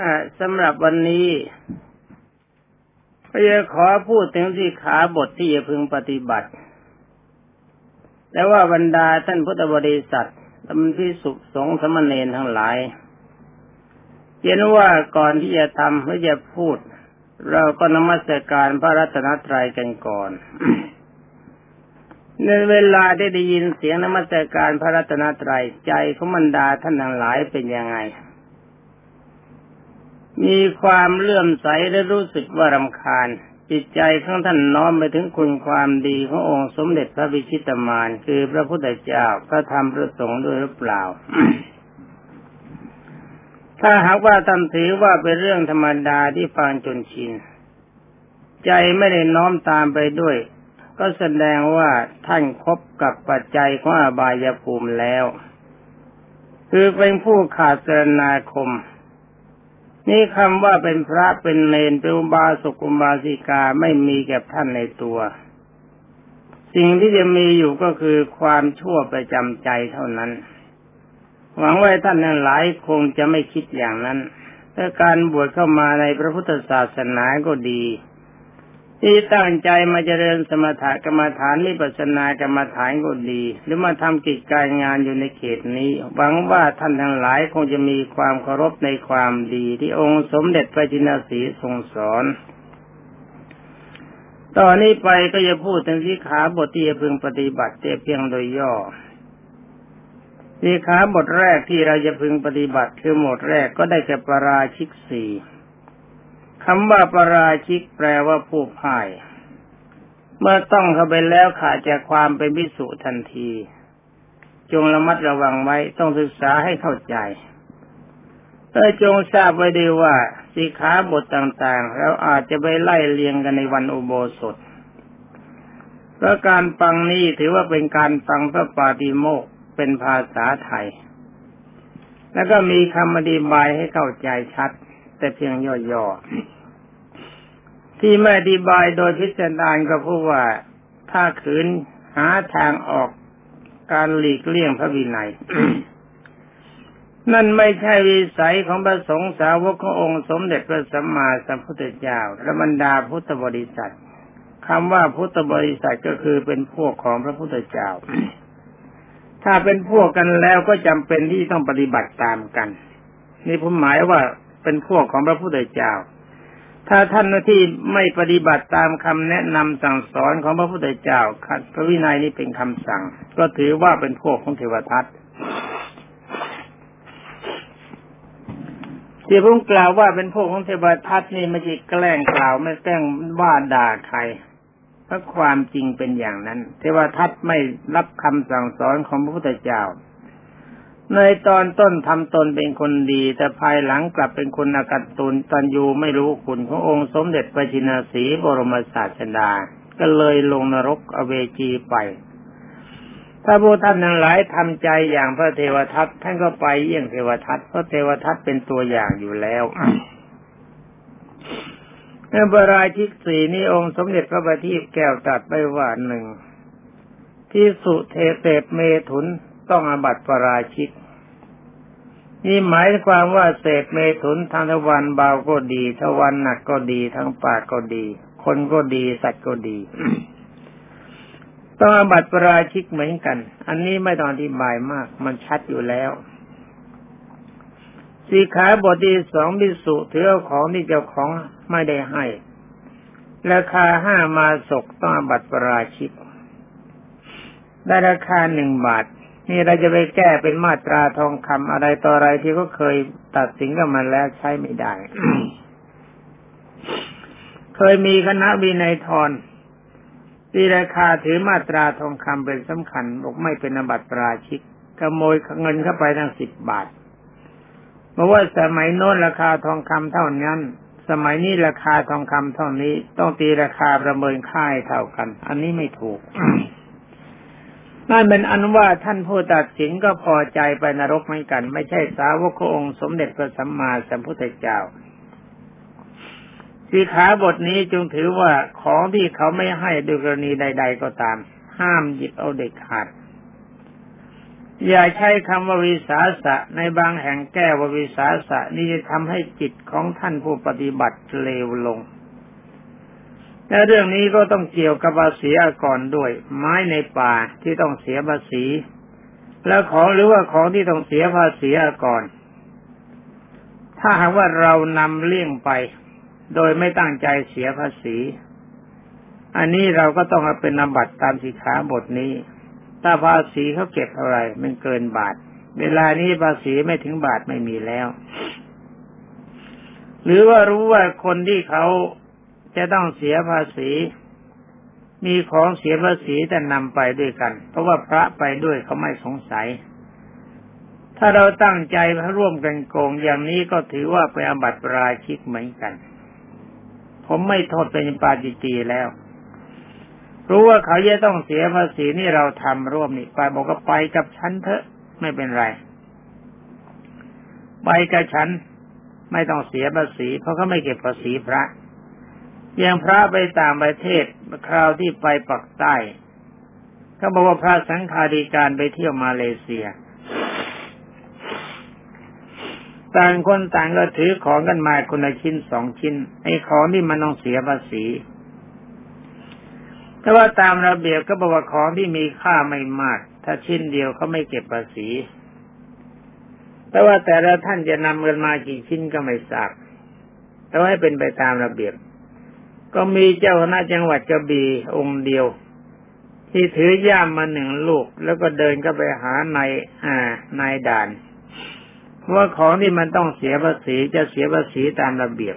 อ่าสำหรับวันนี้ก็จะขอพูดถึงที่ขาบทที่จะพึงปฏิบัติแต่ว่าบรรดาท่านพุทธบริษัทธรรมพิสุสงสมณเณรทั้งหลายเห็นว่าก่อนที่จะทำหรือจะพูด เราก็นมัสการพระรัตนตรัยกันก่อน ในเวลาได้ได้ยินเสียงนมัสการพระรัตนตรัยใจของบรรดาท่านทั้งหลายเป็นยังไง มีความเลื่อมใสและรู้สึกว่ารำคาญ จิตใจของท่านน้อมไปถึงคุณความดีขององค์สมเด็จพระบิชิตมารคือพระพุทธเจ้าพระธรรมพระสงฆ์ด้วยหรือเปล่า ถ้าหากว่าท่านถือว่าเป็นเรื่องธรรมดาที่ฟังจนชิน ใจไม่ได้น้อมตามไปด้วย ก็แสดงว่าท่านคบกับปัจจัยของอบายภูมิแล้ว คือเป็นผู้ขาดสรนาคม นี่คำว่าเป็นพระเป็นเนนเป็นอุบาสกอุบาสิกาไม่มีแก่ท่านในตัว สิ่งที่จะมีอยู่ก็คือความชั่วประจำใจเท่านั้น หวังว่าท่านนั้นหลายคงจะไม่คิดอย่างนั้นถ้าการบวชเข้ามาในพระพุทธศาสนาก็ดี ที่ตั้งใจมาเจริญสมถกรรมฐานนิพพานากรรมฐานก็ดี หรือมาทำกิจการงานอยู่ในเขตนี้ หวังว่าท่านทั้งหลายคงจะมีความเคารพในความดีที่องค์สมเด็จพระจินสีทรงสอน ตอนนี้ไปก็จะพูดถึงที่ขาบทที่จะพึงปฏิบัติแต่เพียงโดยย่อที่ขาบทแรกที่เราจะพึงปฏิบัติคือหมดแรกก็ได้แก่ปราชิกสี่ คำว่าปราชิกแปลว่าผู้พ่าย เมื่อต้องเข้าไปแล้วขาดจากความเป็นพิสุทันที จงระมัดระวังไว้ต้องศึกษาให้เข้าใจเออจงทราบไว้ดีว่าสีขาบทต่างๆ เราอาจจะไปไล่เลียงกันในวันอุโบสถเพราะการฟังนี้ถือว่าเป็นการฟังพระปาติโมกเป็นภาษาไทย แล้วก็มีคำอธิบายให้เข้าใจชัด แต่เพียงย่อๆ ที่ไม่อธิบายโดยพิจารณาก็พราะว่าถ้าขืนหาทางออกการหลีกเลี่ยงพระวินัย นั่นไม่ใช่วิสัยของพระสงฆ์สาวกขององค์สมเด็จพระสัมมาสัมพุทธเจ้าและบรรดาพุทธบริษัทคำว่าพุทธบริษัทก็คือเป็นพวกของพระพุทธเจ้า ถ้าเป็นพวกกันแล้วก็จำเป็นที่ต้องปฏิบัติตามกัน นี่ผมหมายว่าเป็นพวกของพระพุทธเจ้า ถ้าท่านที่ไม่ปฏิบัติตามคำแนะนำสั่งสอนของพระพุทธเจ้าขัดพระวินัยนี้เป็นคำสั่ง ก็ถือว่าเป็นพวกของเทวทัตที่ผมกล่าวว่าเป็นพวกของเทวทัตนี่ไม่ใช่แกล้งกล่าวไม่แกล้งว่าด่าใครเพราะความจริงเป็นอย่างนั้น เทวทัตไม่รับคำสั่งสอนของพระพุทธเจ้า ในตอนต้นทำตนเป็นคนดี แต่ภายหลังกลับเป็นคนอากัตุนตันยูไม่รู้คุณขององค์สมเด็จพระจินสีบรมศาสดา ก็เลยลงนรกอเวจีไป ถ้าพวกท่านทั้งหลายทำใจอย่างพระเทวทัตท่านก็ไปเยี่ยงเทวทัตเพราะเทวทัตเป็นตัวอย่างอยู่แล้วเมื่อบรายชิกสี่นี้องค์สมเด็จพระบัณฑิตแก้วตัดไปว่าหนึ่งที่สุเทเตปเมถุน ต้องอบัติปราชิก นี่หมายความว่าเศษเมถุนทางทวันเบาก็ดีทวันหนักก็ดีทั้งปากก็ดี คนก็ดีสัตว์ก็ดีต้องอบัติปราชิกเหมือนกัน อันนี้ไม่ต้องอธิบายมาก มันชัดอยู่แล้วสีขาบทที่สองบิสุถือของที่เจ้าของไม่ได้ให้ ราคาห้ามาศกต้องบัตรประราชิก ได้ราคาหนึ่งบาท นี่เราจะไปแก้เป็นมาตราทองคำอะไรต่ออะไรที่ก็เคยตัดสินกันมาแล้วใช้ไม่ได้ เคยมีคณะวินัยทรที่ราคาถือมาตราทองคำเป็นสำคัญบอกไม่เป็นอบัตรปราชิกขโมยเงินเข้าไปทั้งสิบบาทเพราะว่าสมัยโน้นราคาทองคำเท่านั้น สมัยนี้ราคาทองคำเท่านี้ต้องตีราคาประเมินค่าเท่ากัน อันนี้ไม่ถูก นั่นเป็นอันว่าท่านผู้ตัดสินก็พอใจไปนรกเหมือนกัน ไม่ใช่สาวกองค์สมเด็จพระสัมมาสัมพุทธเจ้าสีขาบทนี้จงถือว่าของที่เขาไม่ให้ด้วยกรณีใด ๆ ก็ตาม ห้ามหยิบเอาเด็กขาด อย่าใช้คำว่าวิสาสะในบางแห่งแก้ว่าวิสาสะนี่จะทำให้จิตของท่านผู้ปฏิบัติเลวลง และเรื่องนี้ก็ต้องเกี่ยวกับภาษีก่อนด้วย ไม้ในป่าที่ต้องเสียภาษี แล้วของหรือว่าของที่ต้องเสียภาษีก่อนถ้าหากว่าเรานำเลี่ยงไป โดยไม่ตั้งใจเสียภาษี อันนี้เราก็ต้องเป็นนบัตรตามสิขาบทนี้ ถ้าภาษีเขาเก็บอะไรมันเกินบาท เวลานี้ภาษีไม่ถึงบาทไม่มีแล้ว หรือว่ารู้ว่าคนที่เขา จะต้องเสียภาษี มีของเสียภาษีแต่นำไปด้วยกัน เพราะว่าพระไปด้วยเขาไม่สงสัย ถ้าเราตั้งใจมาร่วมกันโกงอย่างนี้ก็ถือว่าเป็นอบัติปราชิกเหมือนกัน ผมไม่โทษเป็นปาจิตีแล้ว รู้ว่าเขาจะต้องเสียภาษีนี่เราทำร่วมนี่ไปบอกก็ไปกับฉันเถอะไม่เป็นไรไปกับฉันไม่ต้องเสียภาษี เพราะเขาไม่เก็บภาษีพระ ย่างพระไปต่างประเทศคราวที่ไปปักใต้เขาบอกว่าพระสังฆาธิการไปเที่ยวมาเลเซีย ต่างคนต่างก็ถือของกันมาคนละชิ้นสองชิ้น ไอ้ของที่มันต้องเสียภาษีแต่ว่าตามระเบียบก็บอกว่าของที่มีค่าไม่มาก ถ้าชิ้นเดียวเขาไม่เก็บภาษี แต่ว่าแต่ละท่านจะนำเงินมากี่ชิ้นก็ไม่ทราบแต่ว่าให้เป็นไปตามระเบียบ ก็มีเจ้าคณะจังหวัดกระบี่องค์เดียว ที่ถือย่ามมาหนึ่งลูก แล้วก็เดินก็ไปหานายอ่านายด่านว่าของที่มันต้องเสียภาษีจะเสียภาษีตามระเบียบ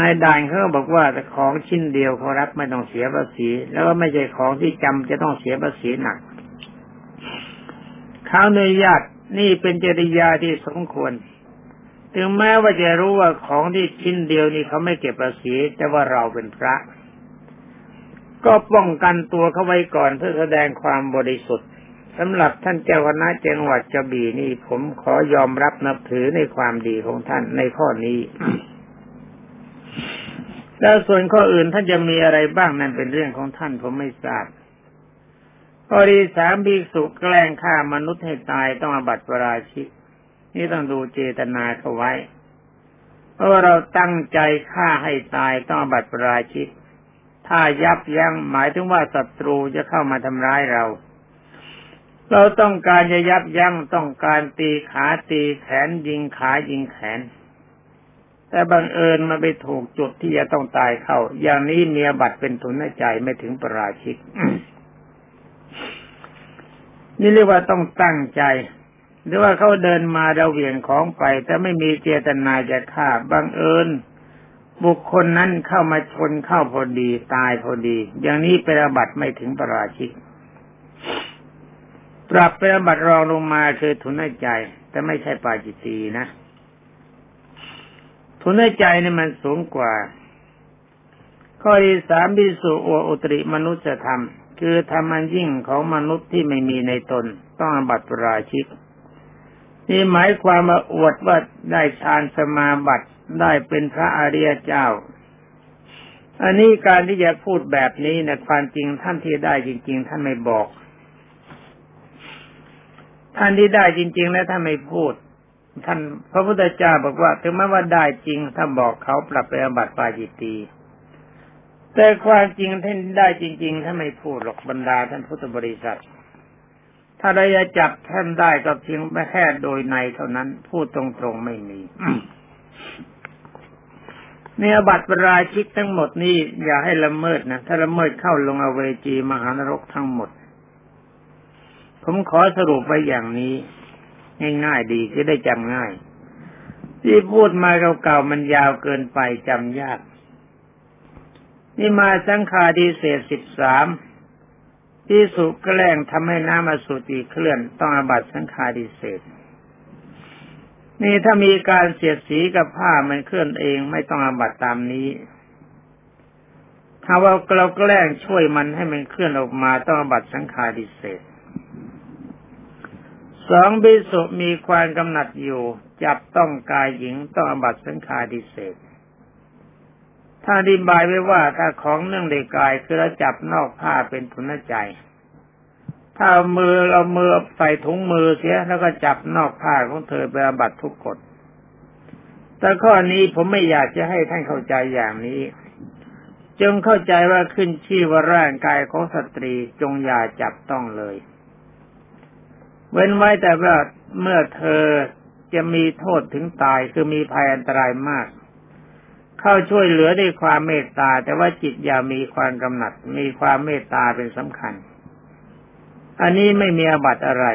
นายด่านเขาบอกว่าแต่ของชิ้นเดียวเขารับไม่ต้องเสียภาษี แล้วก็ไม่ใช่ของที่จำจะต้องเสียภาษีหนักเขาอนุญาตนี่เป็นจริยาที่สมควร ถึงแม้ว่าจะรู้ว่าของที่ชิ้นเดียวนี่เขาไม่เก็บภาษี แต่ว่าเราเป็นพระ ก็ป้องกันตัวเขาไว้ก่อนเพื่อแสดงความบริสุทธิ์สำหรับท่านเจ้าคณะจังหวัดกระบี่นี่ผมขอยอมรับนับถือในความดีของท่านในข้อนี้แล้วส่วนข้ออื่นท่านจะมีอะไรบ้างนั่นเป็นเรื่องของท่านผมไม่ทราบข้อที่สามภิกษุแกล้งฆ่ามนุษย์ให้ตายต้องอบัติปราชิก นี่ต้องดูเจตนาเขาไว้ เพราะเราตั้งใจฆ่าให้ตายต้องบัตรปราชิกถ้ายับยั้งหมายถึงว่าศัตรูจะเข้ามาทำร้ายเรา เราต้องการจะยับยั้งต้องการตีขาตีแขนยิงขายิงแขน แต่บังเอิญมาไปถูกจุดที่จะต้องตายเข้า อย่างนี้เมียบัตรเป็นทุนใจไม่ถึงปราชิกนี่เรียกว่าต้องตั้งใจ หรือว่าเขาเดินมาเราเหวี่ยงของไป แต่ไม่มีเจตนาจะฆ่าบังเอิญบุคคลนั้นเข้ามาชนเข้าพอดีตายพอดี อย่างนี้เป็นอาบัติไม่ถึงประราชิก ปรับเป็นอาบัติรองลงมาคือทุนใจ แต่ไม่ใช่ปาจิตีนะ ทุนใจนี่มันสูงกว่า ข้อที่สามบิสุโออุตริมนุษยธรรม คือธรรมันยิ่งของมนุษย์ที่ไม่มีในตน ต้องอาบัติปราชิก นี่หมายความว่าอวดว่าได้ฌานสมาบัติได้เป็นพระอริยเจ้า อันนี้การที่จะพูดแบบนี้นะความจริงท่านที่ได้จริง ๆ ท่านไม่บอก ท่านที่ได้จริง ๆ แล้วท่านไม่พูด ท่านพระพุทธเจ้าบอกว่า ถึงแม้ว่าได้จริง ถ้าบอกเขาปรับไปอบัติปาจิตีแต่ความจริงท่านได้จริง ๆท่านไม่พูดหรอกบรรดาท่านพุทธบริษัท ถ้าเราจะจับท่านได้ก็เพียงแค่โดยในเท่านั้น พูดตรงๆไม่มีเนี่ยบัตรปราชิกทั้งหมดนี่อย่าให้ละเมิดนะถ้าละเมิดเข้าลงอเวจีมหานรกทั้งหมด ผมขอสรุปไว้อย่างนี้ ง่ายๆดีจะได้จำง่าย ที่พูดมาเก่าๆมันยาวเกินไปจำยาก นี่มาสังขาดีเศษสิบสาม ที่สุแกล้งทำให้น้ำอสุจิเคลื่อนต้องอาบัตสังฆาดิเศษนี่ถ้ามีการเสียดสีกับผ้ามันเคลื่อนเองไม่ต้องอาบัตตามนี้ถ้าว่าเราแกล้งช่วยมันให้มันเคลื่อนออกมาต้องอาบัตสังฆาดิเศษสองบิสุมีความกำหนัดอยู่ จับต้องกายหญิงต้องอาบัตสังฆาดิเศษ ถ้าอธิบายไว้ว่าถ้าของเนื่องในกายคือเราจับนอกผ้าเป็นทุนใจ ถ้ามือเอามือใส่ถุงมือเสียแล้วก็จับนอกผ้าของเธอไปอาบัตทุกกฎแต่ข้อนี้ผมไม่อยากจะให้ท่านเข้าใจอย่างนี้ จงเข้าใจว่าขึ้นชื่อว่าร่างกายของสตรีจงอย่าจับต้องเลย เว้นไว้แต่ว่าเมื่อเธอจะมีโทษถึงตายคือมีภัยอันตรายมาก เข้าช่วยเหลือด้วยความเมตตา แต่ว่าจิตอย่ามีความกำหนัด มีความเมตตาเป็นสำคัญ อันนี้ไม่มีอาบัติอะไร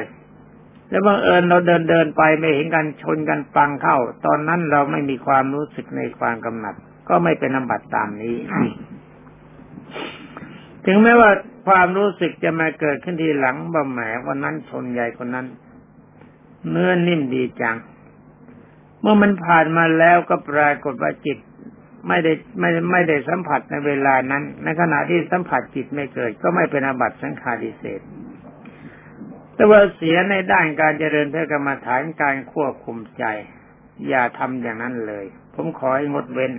แล้วบังเอิญเราเดินเดินไปไม่เห็นกันชนกันฟังเข้า ตอนนั้นเราไม่มีความรู้สึกในความกำหนัด ก็ไม่เป็นอาบัติตามนี้ ถึงแม้ว่าความรู้สึกจะมาเกิดขึ้นทีหลังบ่แหมวันนั้นชนใหญ่คนนั้น เนื้อนิ่มดีจัง เมื่อมันผ่านมาแล้วก็ปรากฏว่าจิต ไม่ได้ไม่ไม่ได้สัมผัสในเวลานั้น ในขณะที่สัมผัสจิตไม่เกิด ก็ไม่เป็นอาบัติสังขารดิเศษแต่ว่าเสียในด้านการเจริญเพื่อกรรมฐานการควบคุมใจ อย่าทำอย่างนั้นเลย ผมขอให้งดเว้น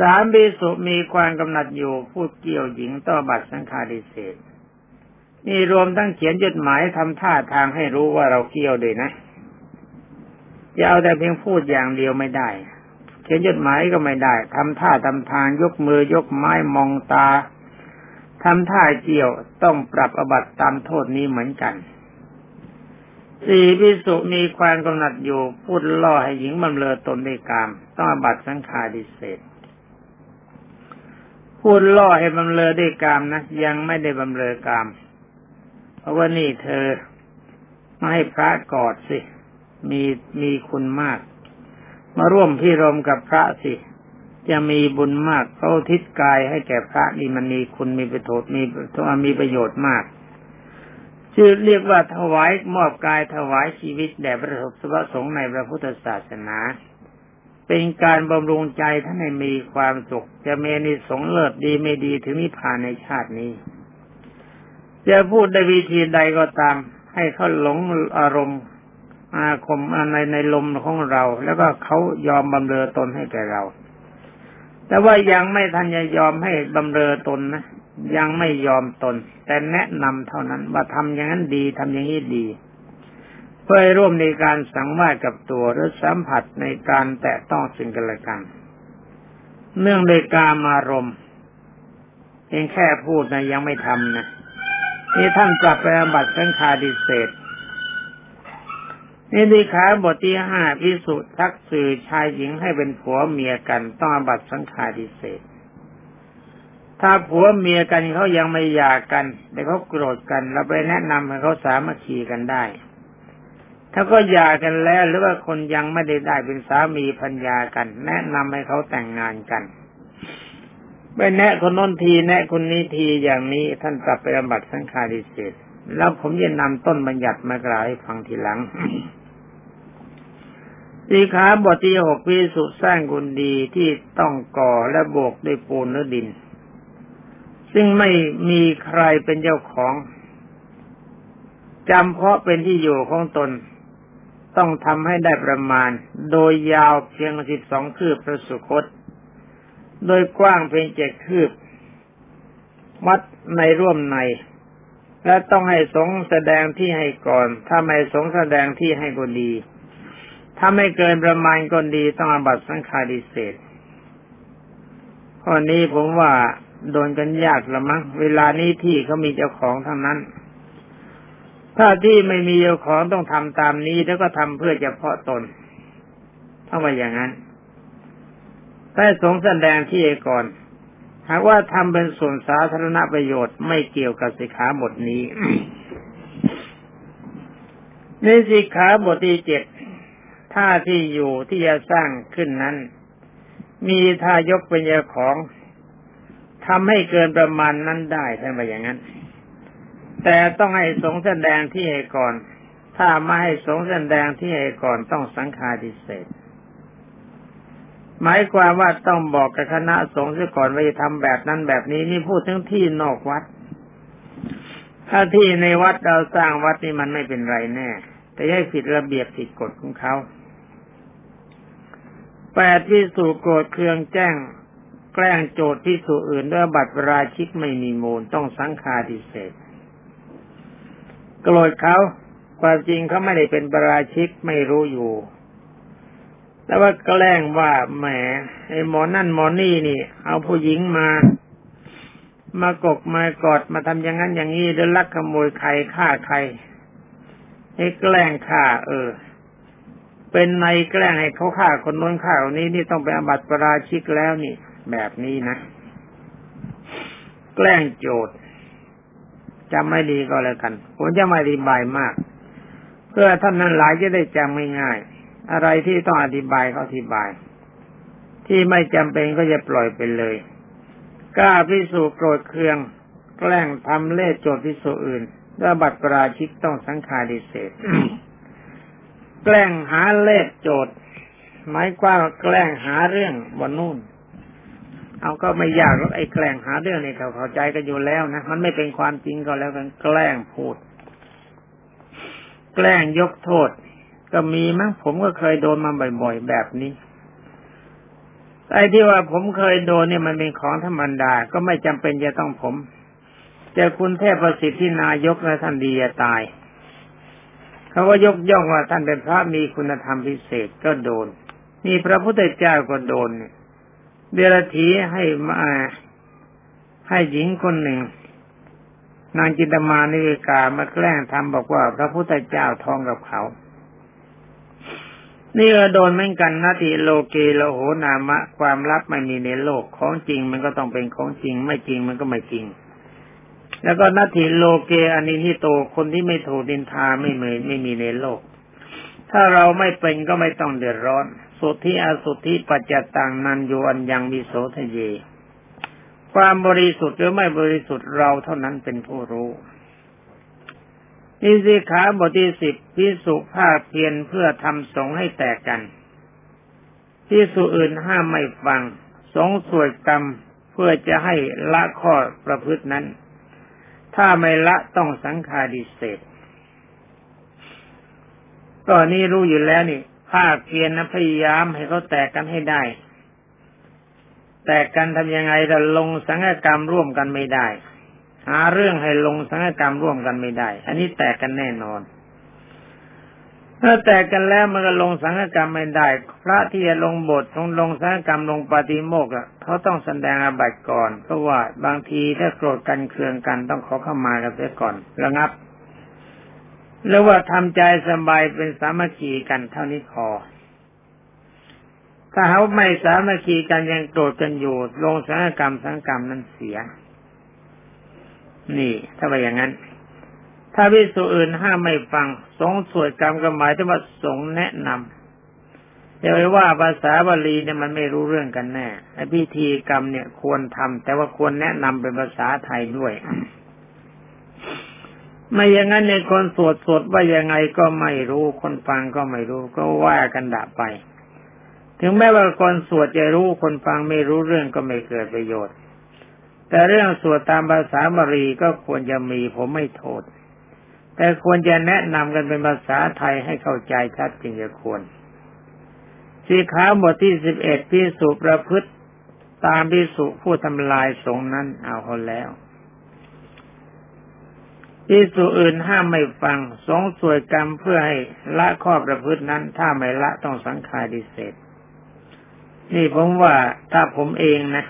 สามบีสุมีความกำหนัดอยู่พูดเกี่ยวหญิงต่อบัตรสังฆาดิเศษนี่รวมทั้งเขียนจดหมายทำท่าทางให้รู้ว่าเราเกี่ยวด้วยนะจะเอาแต่เพียงพูดอย่างเดียวไม่ได้ ขียนจดหมายก็ไม่ได้ทำท่าทำทางยกมือยกไม้มองตาทำท่าเกี่ยวต้องปรับอบัตตามโทษนี้เหมือนกันสี่พิสุมีความกำหนัดอยู่พูดล่อให้หญิงบำเรอตนในกาม ต้องอบัตสังฆาดิเศษพูดล่อให้บำเรอได้กามนะยังไม่ได้บำเรอกาม เพราะว่านี่เธอมาให้พระกอดสิ มีมีคุณมาก มาร่วมพิรมกับพระสิ จะมีบุญมากเขาทิศกายให้แก่พระนี่มันมีคุณมีประโยชน์มีมีประโยชน์มากชื่อเรียกว่าถวายมอบกายถวายชีวิตแด่พระสวสงฆ์ในพระพุทธศาสนา เป็นการบำรุงใจท่านให้มีความสุข จะเมนิสงเลิศดีไม่ดีถึงนิพพานในชาตินี้ จะพูดได้วิธีใดก็ตาม ให้เขาหลงอารมณ์ อาคมในในลมของเรา แล้วก็เขายอมบำเรอตนให้แก่เรา แต่ว่ายังไม่ทันจะยอมให้บำเรอตนนะยังไม่ยอมตน แต่แนะนำเท่านั้นว่าทำอย่างนั้นดีทำอย่างนี้ดี เพื่อร่วมในการสังวาสกับตัวหรือสัมผัสในการแตะต้องสิ่งกันและกัน เนื่องในกามารมเพียงแค่พูดนะยังไม่ทำนะนี่ท่านปรับไปอบัตสังฆาดิเศษ นี่ดีขาบทที่ห้าพิสุทักสื่อชายหญิงให้เป็นผัวเมียกันต้องอบัตสังฆาดิเศษ ถ้าผัวเมียกันเขายังไม่หย่ากัน แต่เขาโกรธกันเราไปแนะนำให้เขาสามัคคีกันได้ ถ้าก็หย่ากันแล้วหรือว่าคนยังไม่ได้ได้เป็นสามีพัญญากัน แนะนำให้เขาแต่งงานกันไปแนะคนน้นทีแนะคนนี้ทีอย่างนี้ท่านกลับไปอบัตสังฆาริเศษแล้วผมจะนำต้นบัญญัติมากล่าวให้ฟังทีหลัง สีขาบทที่หกพิสุสร้างกุลดีที่ต้องก่อและโบกด้วยปูนหรือดิน ซึ่งไม่มีใครเป็นเจ้าของจำเพาะเป็นที่อยู่ของตน ต้องทำให้ได้ประมาณ โดยยาวเพียงสิบสองคืบพระสุคต โดยกว้างเพียงเจ็ดคืบวัดในร่วมใน และต้องให้สงแสดงที่ให้ก่อน ถ้าไม่สงแสดงที่ให้ก็ดี ถ้าไม่เกินประมาณก็ดีต้องอบัตสังฆาดิเศษข้อนี้ผมว่าโดนกันยากละมั้งเวลานี้ที่เขามีเจ้าของทั้งนั้น ถ้าที่ไม่มีเจ้าของต้องทำตามนี้แล้วก็ทำเพื่อเฉพาะตนถ้าว่าอย่างนั้นได้สงสแสดงที่เอก่อนหากว่าทำเป็นส่วนสาธารณประโยชน์ไม่เกี่ยวกับสิกขาบทนี้ในสิกขาบทที่เจ็ด ท่าที่อยู่ที่จะสร้างขึ้นนั้น มีทายกเป็นเจ้าของทำให้เกินประมาณนั้นได้ท่านว่าอย่างนั้น แต่ต้องให้สงแสดงที่ให้ก่อน ถ้าไม่ให้สงแสดงที่ให้ก่อนต้องสังฆาดิเศษหมายความว่าต้องบอกกับคณะสงฆ์ซะก่อนว่าจะทำแบบนั้นแบบนี้นี่พูดถึงที่นอกวัด ถ้าที่ในวัดเราสร้างวัดนี่มันไม่เป็นไรแน่ แต่ให้ผิดระเบียบผิดกฎของเขา แปดที่สู่โกรธเครืองแจ้ง แกล้งโจทย์ที่สู่อื่นด้วยบัตรราชิกไม่มีมูลต้องสังฆาทิเศษโกรธเขาความจริงเขาไม่ได้เป็นประราชิกไม่รู้อยู่ แต่ว่าแกล้งว่าแหมไอ้หมอนั่นหมอนี่นี่ เอาผู้หญิงมา มากกมากอดมาทำอย่างนั้นอย่างนี้เดินลักขโมยใครฆ่าใครให้แกล้งฆ่า เออ เป็นในแกล้งให้เขาฆ่าคนน้นฆ่าคนนี้นี่ต้องไปอบัติประราชิกแล้วนี่ แบบนี้นะ แกล้งโจทย์จำไม่ดีก็แล้วกัน ผมจะไม่อธิบายมาก เพื่อท่านนั้นหลายจะได้จำง่ายๆอะไรที่ต้องอธิบายก็อธิบาย ที่ไม่จำเป็นก็จะปล่อยไปเลยกล้าพิสูจโกรธเคือง แกล้งทำเล่โจทย์พิสูจอื่นด้วยบัตรปราชิกต้องสังคาดิเศษ แกล้งหาเล่โจทย์หมายความแกล้งหาเรื่องบนนู่น เอาก็ไม่ยากไอ้แกล้งหาเรื่องนี่เขาเข้าใจกันอยู่แล้วนะมันไม่เป็นความจริงก็แล้วกันแกล้งพูด แกล้งยกโทษ ก็มีมั้งผมก็เคยโดนมาบ่อย ๆ แบบนี้ไอ้ที่ว่าผมเคยโดนเนี่ยมันเป็นของธรรมดา ก็ไม่จำเป็นจะต้องผม แต่คุณเทพประสิทธิ์ที่นายกและท่านดีจะตาย เขาก็ยกย่องว่าท่านเป็นพระมีคุณธรรมพิเศษก็โดน นี่พระพุทธเจ้าก็โดนเนี่ยเดรธีให้มาให้หญิงคนหนึ่ง นางจินตมานิวิกามาแกล้งทำบอกว่าพระพุทธเจ้าท้องกับเขา นี่ก็โดนเหมือนกันนาทีโลเกโลโหนามะ ความลับไม่มีในโลกของจริงมันก็ต้องเป็นของจริง ไม่จริงมันก็ไม่จริง แล้วก็นาทีโลเกอันนี้ที่โตคนที่ไม่ถูกดินทาไม่เหมยไม่มีในโลก ถ้าเราไม่เป็นก็ไม่ต้องเดือดร้อน สุทธิอสุทธิปัจจตังนันโยอันยังมีโสทเย ความบริสุทธิ์หรือไม่บริสุทธิ์เราเท่านั้นเป็นผู้รู้นิสิขาบทที่สิบพิสุภาคเพียรเพื่อทำสงให้แตกกันพิสุอื่นห้ามไม่ฟัง สงสวดกรรมเพื่อจะให้ละข้อประพฤตินั้น ถ้าไม่ละต้องสังขาดิเศษก็นี่รู้อยู่แล้วนี่ภาคเพียรนะพยายามให้เขาแตกกันให้ได้ แตกกันทำยังไงแต่ลงสังฆกรรมร่วมกันไม่ได้ หาเรื่องให้ลงสังฆกรรมร่วมกันไม่ได้ อันนี้แตกกันแน่นอน ถ้าแตกกันแล้วมันก็ลงสังฆกรรมไม่ได้ พระที่จะลงบทลงลงสังฆกรรมลงปฏิโมกข์เขาต้องแสดงอาบัติก่อน เพราะว่าบางทีถ้าโกรธกันเคืองกันต้องขอเข้ามากันเสียก่อนระงับหรือว่าทำใจสบายเป็นสามัคคีกันเท่านี้พอถ้าเขาไม่สามัคคีกันยังโกรธกันอยู่ ลงสังกรรมสังกรรมนั้นเสีย นี่ ถ้าไปอย่างนั้น ถ้าวิสุอื่นห้ามไม่ฟัง สงสวดกรรมก็หมายถึงว่าสงแนะนำอย่าไปว่าภาษาบาลีเนี่ยมันไม่รู้เรื่องกันแน่ไอ้พิธีกรรมเนี่ยควรทำแต่ว่าควรแนะนำเป็นภาษาไทยด้วย ไม่อย่างนั้นในคนสวดสวดว่ายังไงก็ไม่รู้คนฟังก็ไม่รู้ก็ว่ากันดับไป ถึงแม้ว่าคนสวดจะรู้คนฟังไม่รู้เรื่องก็ไม่เกิดประโยชน์ แต่เรื่องสวดตามภาษาบาลีก็ควรจะมีผมไม่โทษ แต่ควรจะแนะนำกันเป็นภาษาไทยให้เข้าใจชัดจริงจะควรสีขาบทที่สิบเอ็ดพิสุประพฤติตามพิสุผู้ทำลายสงนั้นเอาคนแล้วพิสุอื่นห้ามไม่ฟัง สงสวยกรรมเพื่อให้ละข้อประพฤตินั้น ถ้าไม่ละต้องสังขารดิเศษนี่ผมว่าถ้าผมเองนะ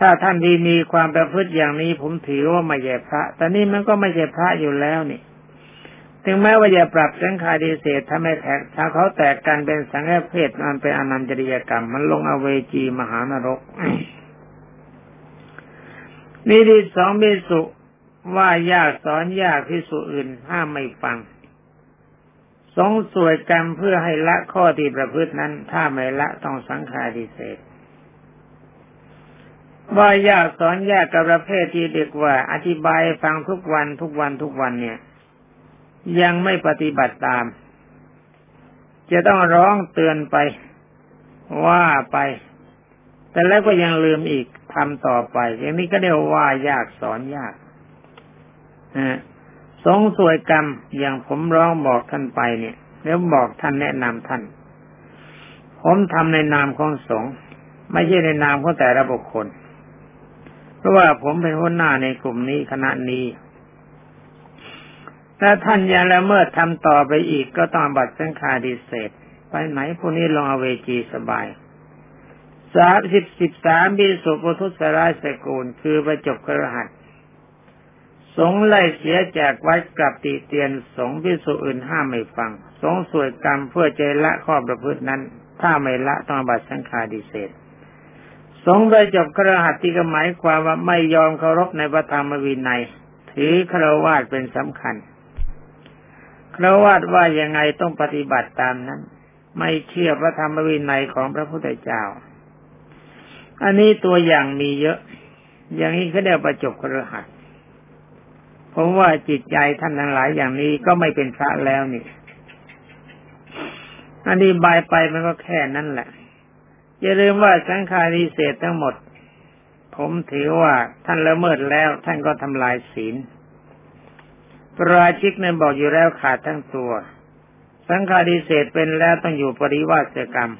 ถ้าท่านดีมีความประพฤติอย่างนี้ผมถือว่าไม่ใช่พระ แต่นี่มันก็ไม่ใช่พระอยู่แล้วนี่ ถึงแม้ว่าจะปรับสังขารดิเศษถ้าไม่แตกถ้าเขาแตกกันเป็นสังฆเพศมันเป็นอนันตริยกรรม มันลงอเวจีมหานรกนี่ที่สองมีสุว่ายากสอนยากพิสุอื่นห้ามไม่ฟัง สงสวยกรรมเพื่อให้ละข้อที่ประพฤตินั้น ถ้าไม่ละต้องสังขารดิเศษ ว่ายากสอนยากกับประเภทที่เด็กว่า อธิบายฟังทุกวันทุกวันทุกวันเนี่ย ยังไม่ปฏิบัติตาม จะต้องร้องเตือนไป ว่าไป แต่แล้วก็ยังลืมอีกทำต่อไป อย่างนี้ก็เรียกว่ายากสอนยากสงสวยกรรมอย่างผมร้องบอกท่านไปเนี่ยแล้วบอกท่านแนะนำท่าน ผมทำในนามของสงฆ์ไม่ใช่ในนามของแต่ละบุคคล เพราะว่าผมเป็นหัวหน้าในกลุ่มนี้คณะนี้ถ้าท่านยังละเมิดทำต่อไปอีกก็ต้องบัตรสังฆาดิเศษ ไปไหนพวกนี้ลงอเวจีสบายสามสิบสิบสามบิสุปุทุสรายสกุลคือประจบกระหัสสงไล่เสียจากวัดกลับตีเตียนสงพิสุอื่นห้ามไม่ฟัง สงสวยกรรมเพื่อใจละข้อประพฤตินั้น ถ้าไม่ละต้องบัตรสังฆาดิเศษ สงไปจบกระหัตที่ก็หมายความว่าไม่ยอมเคารพในพระธรรมวินัย ถือครวาดเป็นสำคัญครวาดว่ายังไงต้องปฏิบัติตามนั้น ไม่เชื่อพระธรรมวินัยของพระพุทธเจ้า อันนี้ตัวอย่างมีเยอะ อย่างนี้เขาเรียกประจบกระหัตผมว่าจิตใจท่านทั้งหลายอย่างนี้ก็ไม่เป็นพระแล้วนี่อันนี้บายไปมันก็แค่นั้นแหละ อย่าลืมว่าสังฆาริเศษทั้งหมด ผมถือว่าท่านละเมิดแล้วท่านก็ทำลายศีลปราชิกเนี่ยบอกอยู่แล้วขาดทั้งตัว สังฆาริเศษเป็นแล้วต้องอยู่ปริวาสกรรม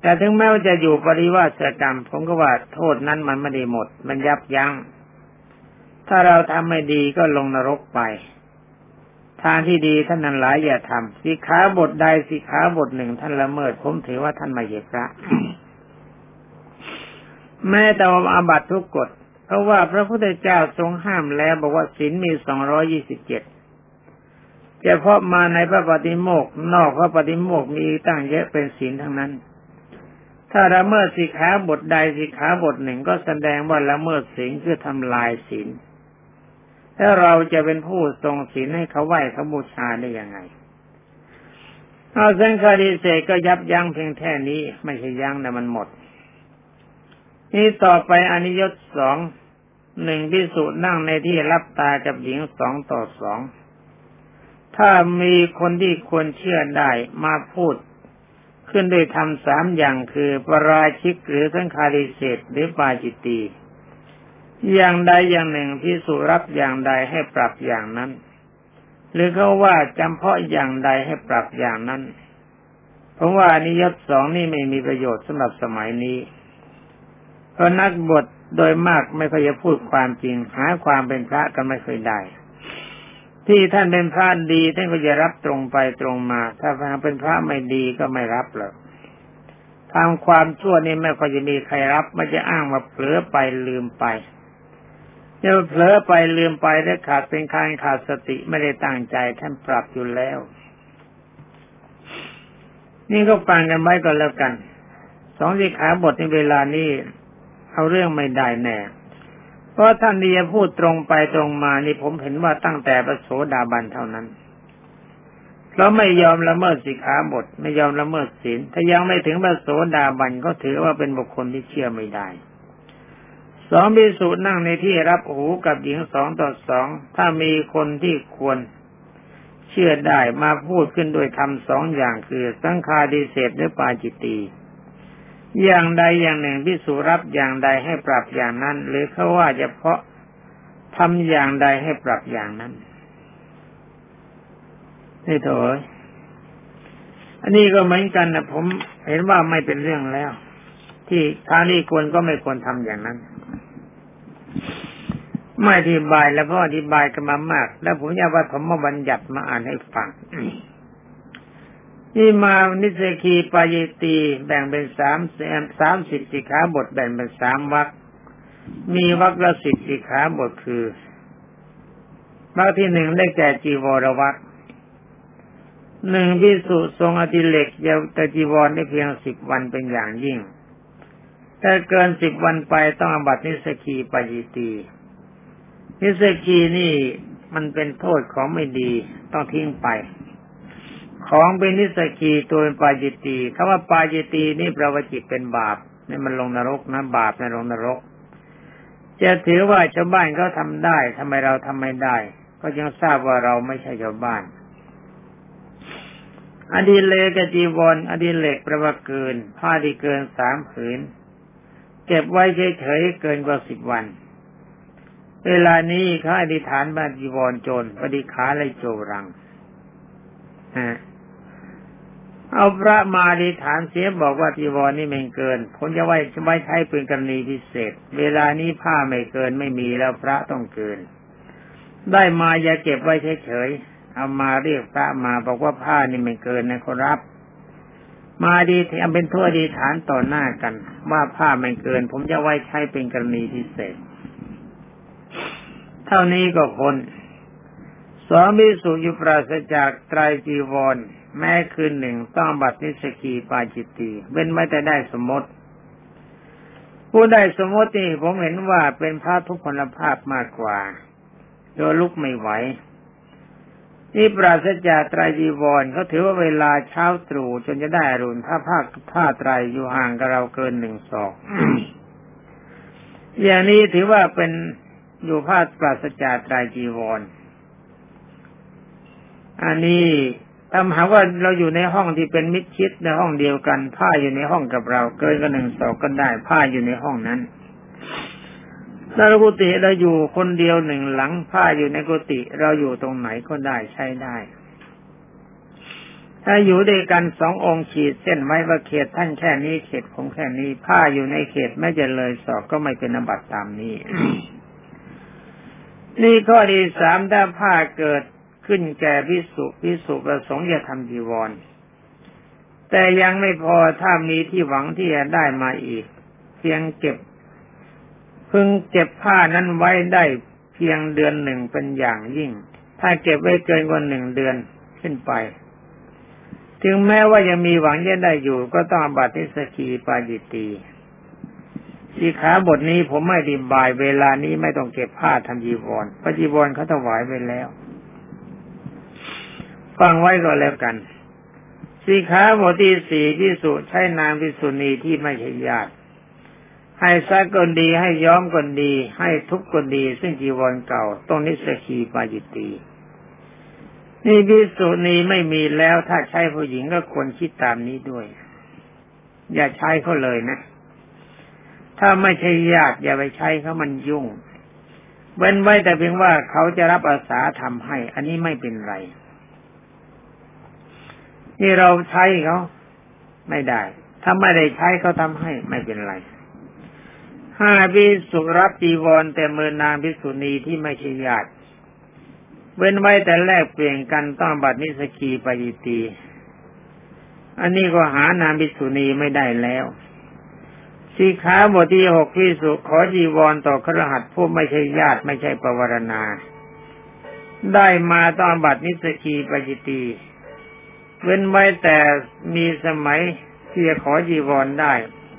แต่ถึงแม้ว่าจะอยู่ปริวาสกรรม ผมก็ว่าโทษนั้นมันไม่ได้หมด มันยับยัง้ง ถ้าเราทำไม่ดีก็ลงนรกไป ทางที่ดีท่านนั้นหลายอย่าทำสิขาบทใดสิขาบทหนึ่งท่านละเมิด ผมถือว่าท่านม่เหพระแม้แต่อาบัตทุกกฎเพราะว่าพระพุทธเจ้าทรงห้ามแล้วบอกว่าศีลมีสองร้อยี่สิบเจ็ดเฉพาะมาในพระปฏิโมกนอกพระปฏิโมกมีตั้งเยอะเป็นศีลทั้งนั้น ถ้าละเมิดสิขาบทใดสิขาบทหนึ่งก็แสดงว่าละเมิดศีลคือทำลายศีล ถ้าเราจะเป็นผู้ทรงศีลให้เขาไหว้เขาบูชาได้ยังไงเอาสังฆาริเศษก็ยับยั้งเพียงแค่นี้ ไม่ใช่ยั้งแต่มันหมด นี่ต่อไปอนิยตสองหนึ่งพิสูจน์นั่งในที่รับตากับหญิงสองต่อสองถ้ามีคนที่ควรเชื่อได้มาพูด ขึ้นด้วยทำสามอย่างคือปราชิกหรือสังฆาริเศษหรือปาจิตตี อย่างใดอย่างหนึ่งพิสูรับอย่างใดให้ปรับอย่างนั้น หรือเขาว่าจำเพาะอย่างใดให้ปรับอย่างนั้น เพราะว่านิยตสองนี่ไม่มีประโยชน์สำหรับสมัยนี้ เพราะนักบทโดยมากไม่เคยพูดความจริง หาความเป็นพระกันไม่เคยได้ที่ท่านเป็นพระดีท่านก็จะรับตรงไปตรงมา ถ้าเป็นพระไม่ดีก็ไม่รับหรอกทำความชั่วนี่ไม่ค่อยจะมีใครรับไม่จะอ้างมาเผลอไปลืมไป จะเผลอไปลืมไปและขาดเป็นคารขาดสติไม่ได้ตั้งใจท่านปรับอยู่แล้ว นี่ก็ฟังกันไว้ก่อนแล้วกัน สองสิขาบทในเวลานี้เอาเรื่องไม่ได้แน่เพราะท่านนี่จะพูดตรงไปตรงมานี่ผมเห็นว่าตั้งแต่ประโสดาบันเท่านั้นเราไม่ยอมละเมิดสิขาบท ไม่ยอมละเมิดศีลถ้ายังไม่ถึงประโสดาบันก็ถือว่าเป็นบุคคลที่เชื่อไม่ได้ สองพิสูจน์นั่งในที่รับหูกับหญิงสองต่อสองถ้ามีคนที่ควร เชื่อได้มาพูดขึ้นโดยทำสองอย่างคือสังคาดิเศษหรือปาจิตตีอย่างใดอย่างหนึ่งพิสูรับอย่างใดให้ปรับอย่างนั้น หรือเขาว่าจะเพาะทำอย่างใดให้ปรับอย่างนั้นนี่โถยอันนี้ก็เหมือนกันนะผมเห็นว่าไม่เป็นเรื่องแล้ว ที่ทางนี้ควรก็ไม่ควรทำอย่างนั้น ไม่อธิบายแล้วก็อธิบายกันมามาก แล้วผมอยากว่าผมมาบัญญัติมาอ่านให้ฟังนี่มานิสกีปายตีแบ่งเป็นสามสามสิบสิขาบทแบ่งเป็นสามวรรคมีวรรคละสิบสิขาบทคือวรรคที่หนึ่งได้แก่จีวรวรรคหนึ่งพิสุทรงอธิเล็กเยาวตจีวรได้เพียงสิบวันเป็นอย่างยิ่ง ถ้าเกินสิบวันไปต้องอบัตินิสกีปายิตี นิสกีนี่มันเป็นโทษของไม่ดีต้องทิ้งไป ของเป็นนิสกีตัวเป็นปาจิตีคำว่าปาจิตีนี่ประวจิตเป็นบาปนี่มันลงนรกนะบาปในลงนรก จะถือว่าชาวบ้านเขาทาได้ทำไมเราทำไม่ได้ ก็ยังทราบว่าเราไม่ใช่ชาวบ้าน อดีเลกจีวรอดีเลกประวัเกินผ้าที่เกินสามผืน เก็บไว้เฉยๆเกินกว่าสิบวัน เวลานี้ข้าอธิษฐานบาจีวรโจรปฏิขาเลยโจรังเอาพระมาอธิษฐานเสียบอกว่าจีวรนี่ไม่เกินผมจะไว้ไว้ใช้เป็นกรณีพิเศษ เวลานี้ผ้าไม่เกินไม่มีแล้วพระต้องเกิน ได้มาอย่าเก็บไว้เฉยๆเอามาเรียกพระมาบอกว่าผ้านี่ไม่เกินนะครับ มาดีที่อันเป็นทั่วดีฐานต่อหน้ากัน ว่าผ้าไม่เกิน ผมจะไว้ใช้เป็นกรณีพิเศษ เท่านี้ก็คนสองมิสุอยู่ปราศจากไตรจีวร แม้คืนหนึ่งต้องบัตรนิสกีปาจิตตีเว้นไม่แต่ได้สมมติ ผู้ได้สมมตินี่ผมเห็นว่าเป็นพระทุกพลภาพมากกว่า โดยลุกไม่ไหวนี่ปราศจากไตรจีวรเขาถือว่าเวลาเช้าตรู่จนจะได้อรุณถ้าภาคผ้าไตรอยู่ห่างกับเราเกินหนึ่งศอก อย่างนี้ถือว่าเป็น อยู่ผ้าปราศจากไตรจีวร อันนี้ถ้าหากว่าเราอยู่ในห้องที่เป็นมิดชิดในห้องเดียวกัน ผ้าอยู่ในห้องกับเรา เกินกันหนึ่งศอกก็ได้ ผ้าอยู่ในห้องนั้นถ้ากุฏิเราอยู่คนเดียวหนึ่งหลัง ผ้าอยู่ในกุฏิเราอยู่ตรงไหนก็ได้ใช้ได้ ถ้าอยู่ด้วยกันสององค์ขีดเส้นไว้ว่าเขตท่านแค่นี้เขตผมแค่นี้ ผ้าอยู่ในเขตไม่จะเลยสอบก็ไม่เป็นอบัตตามนี้ นี่ข้อที่สามถ้าผ้าเกิดขึ้นแก่พิสุพิสุประสงค์จะทำจีวร แต่ยังไม่พอถ้ามีที่หวังที่จะได้มาอีก เพียงเก็บพึงเก็บผ้านั้นไว้ได้เพียงเดือนหนึ่งเป็นอย่างยิ่ง ถ้าเก็บไว้เกินกว่าหนึ่งเดือนขึ้นไป ถึงแม้ว่ายังมีหวังจะได้อยู่ก็ต้องบัติสกีปาจิตี สีขาบทนี้ผมไม่ดีบายเวลานี้ไม่ต้องเก็บผ้าทำจีวรพระจีวรเขาถวายไปแล้ว ฟังไว้ก็แล้วกันสีขาบทที่สี่พิสุใช้นางพิสุณีที่ไม่ใช่ญาติ ให้ซักคนดีให้ย้อมคนดี ให้ทุกคนดี ซึ่งจีวรเก่าต้องนิสกีปาจิตีนี่พิสุนีไม่มีแล้วถ้าใช้ผู้หญิงก็ควรคิดตามนี้ด้วย อย่าใช้เขาเลยนะ ถ้าไม่ใช่ญาติอย่าไปใช้เขามันยุ่ง เว้นไว้แต่เพียงว่าเขาจะรับอาสาทำให้ อันนี้ไม่เป็นไร นี่เราใช้เขาไม่ได้ ถ้าไม่ได้ใช้เขาทำให้ไม่เป็นไรห้าพิสุรับจีวรแต่เมือนางพิสุณีที่ไม่ใช่ญาติ เว้นไว้แต่แลกเปลี่ยนกันต้องบัตรนิสกีปยิตี อันนี้ก็หานางพิสุณีไม่ได้แล้ว สีขาบทที่หกพิสุขอจีวรต่อครหัสผู้ไม่ใช่ญาติไม่ใช่ปวารณา ได้มาต้องบัตรนิสกีปยิตีเว้นไว้แต่มีสมัยที่จะขอจีวรได้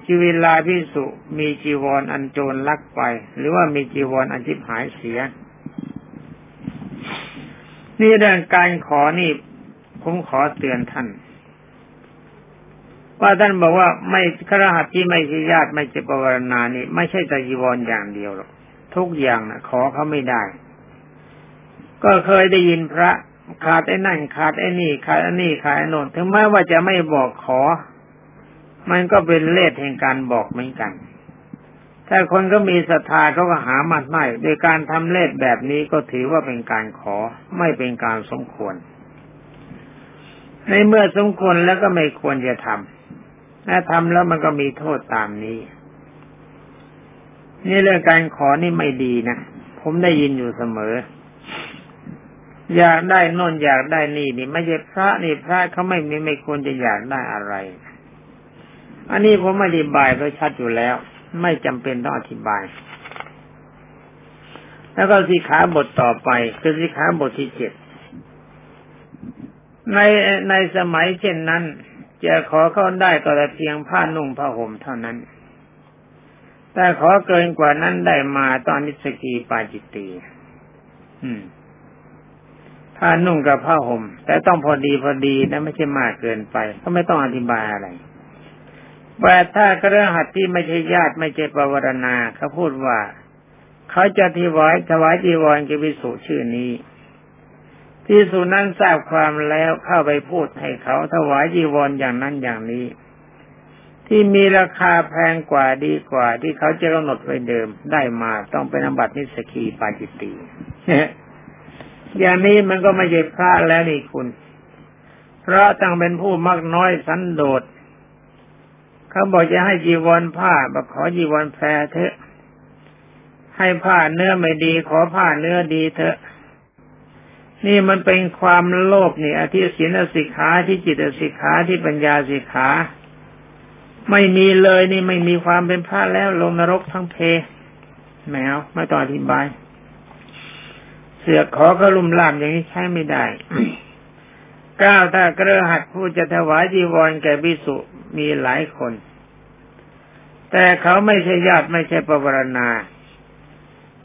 ชีวิลาพิสุมีจีวรออันโจรลักไป หรือว่ามีจีวรออันทิพหายเสีย นี่เรื่องการขอนี่ผมขอเตือนท่าน ว่าท่านบอกว่าไม่ครหัสที่ไม่ใช่ญาติไม่ใช่ปวารณานี่ไม่ใช่แต่จีวรอย่างเดียวหรอกทุกอย่างนะขอเขาไม่ได้ ก็เคยได้ยินพระขาดไอ้นั่นขาดไอ้นี่ขาดไอ้นี่ขาดไอ้นนถึงแม้ว่าจะไม่บอกขอ มันก็เป็นเลสแห่งการบอกเหมือนกัน ถ้าคนก็มีศรัทธาเขาก็หามันไม่โดยการทำเลสแบบนี้ก็ถือว่าเป็นการขอไม่เป็นการสมควร ในเมื่อสมควรแล้วก็ไม่ควรจะทำถ้าทำแล้วมันก็มีโทษตามนี้ นี่เรื่องการขอนี่ไม่ดีนะ ผมได้ยินอยู่เสมอ อยากได้นนอยากได้นี่นี่ ไม่ใช่พระนี่พระเขาไม่ไม่ไม่ควรจะอยากได้อะไร อันนี้ผมอธิบายไว้ชัดอยู่แล้ว ไม่จำเป็นต้องอธิบาย แล้วก็สิขาบทต่อไปคือสิขาบทที่เจ็ด ในในสมัยเช่นนั้น จะขอเข้าได้ก็แต่เพียงผ้านุ่งผ้าห่มเท่านั้น แต่ขอเกินกว่านั้นได้มาตอนนิสกีปาจิตตีผ้านุ่งกับผ้าห่ม แต่ต้องพอดีพอดีนะไม่ใช่มากเกินไป ก็ไม่ต้องอธิบายอะไรว่ถ้ากระหัตที่ไม่ใช่ญาติไม่ใช่ปวารณาเขาพูดว่า เขาจะทิวายถวายจีวรกิวิสุชื่อนี้ ที่สุนั้นทราบความแล้วเข้าไปพูดให้เขาถวายจีวรอย่างนั้นอย่างนี้ ที่มีราคาแพงกว่าดีกว่า ที่เขาจะกำหนดไว้เดิมได้มาต้องเป็นอบัตินิสกีปาจิตตีอย่างนี้มันก็ไม่ใช่พระแล้วนี่คุณพระตั้งเป็นผู้มักน้อยสันโดษเขาบอกจะให้จีวรผ้าบอกขอจีวรแพรเถอะ ให้ผ้าเนื้อไม่ดี ขอผ้าเนื้อดีเถอะ นี่มันเป็นความโลภนี่อธิศีลสิกขาที่จิตสิกขาที่ปัญญาสิกขา ไม่มีเลยนี่ไม่มีความเป็นพระแล้วลงนรกทั้งเพแมวไม่ต้องอธิบาย เสือกขอกระลุมลามอย่างนี้ใช้ไม่ได้เก้าถ้ากระหัดผู้จะถวายจีวรแก่บิสุมีหลายคน แต่เขาไม่ใช่ญาติไม่ใช่ปวารณา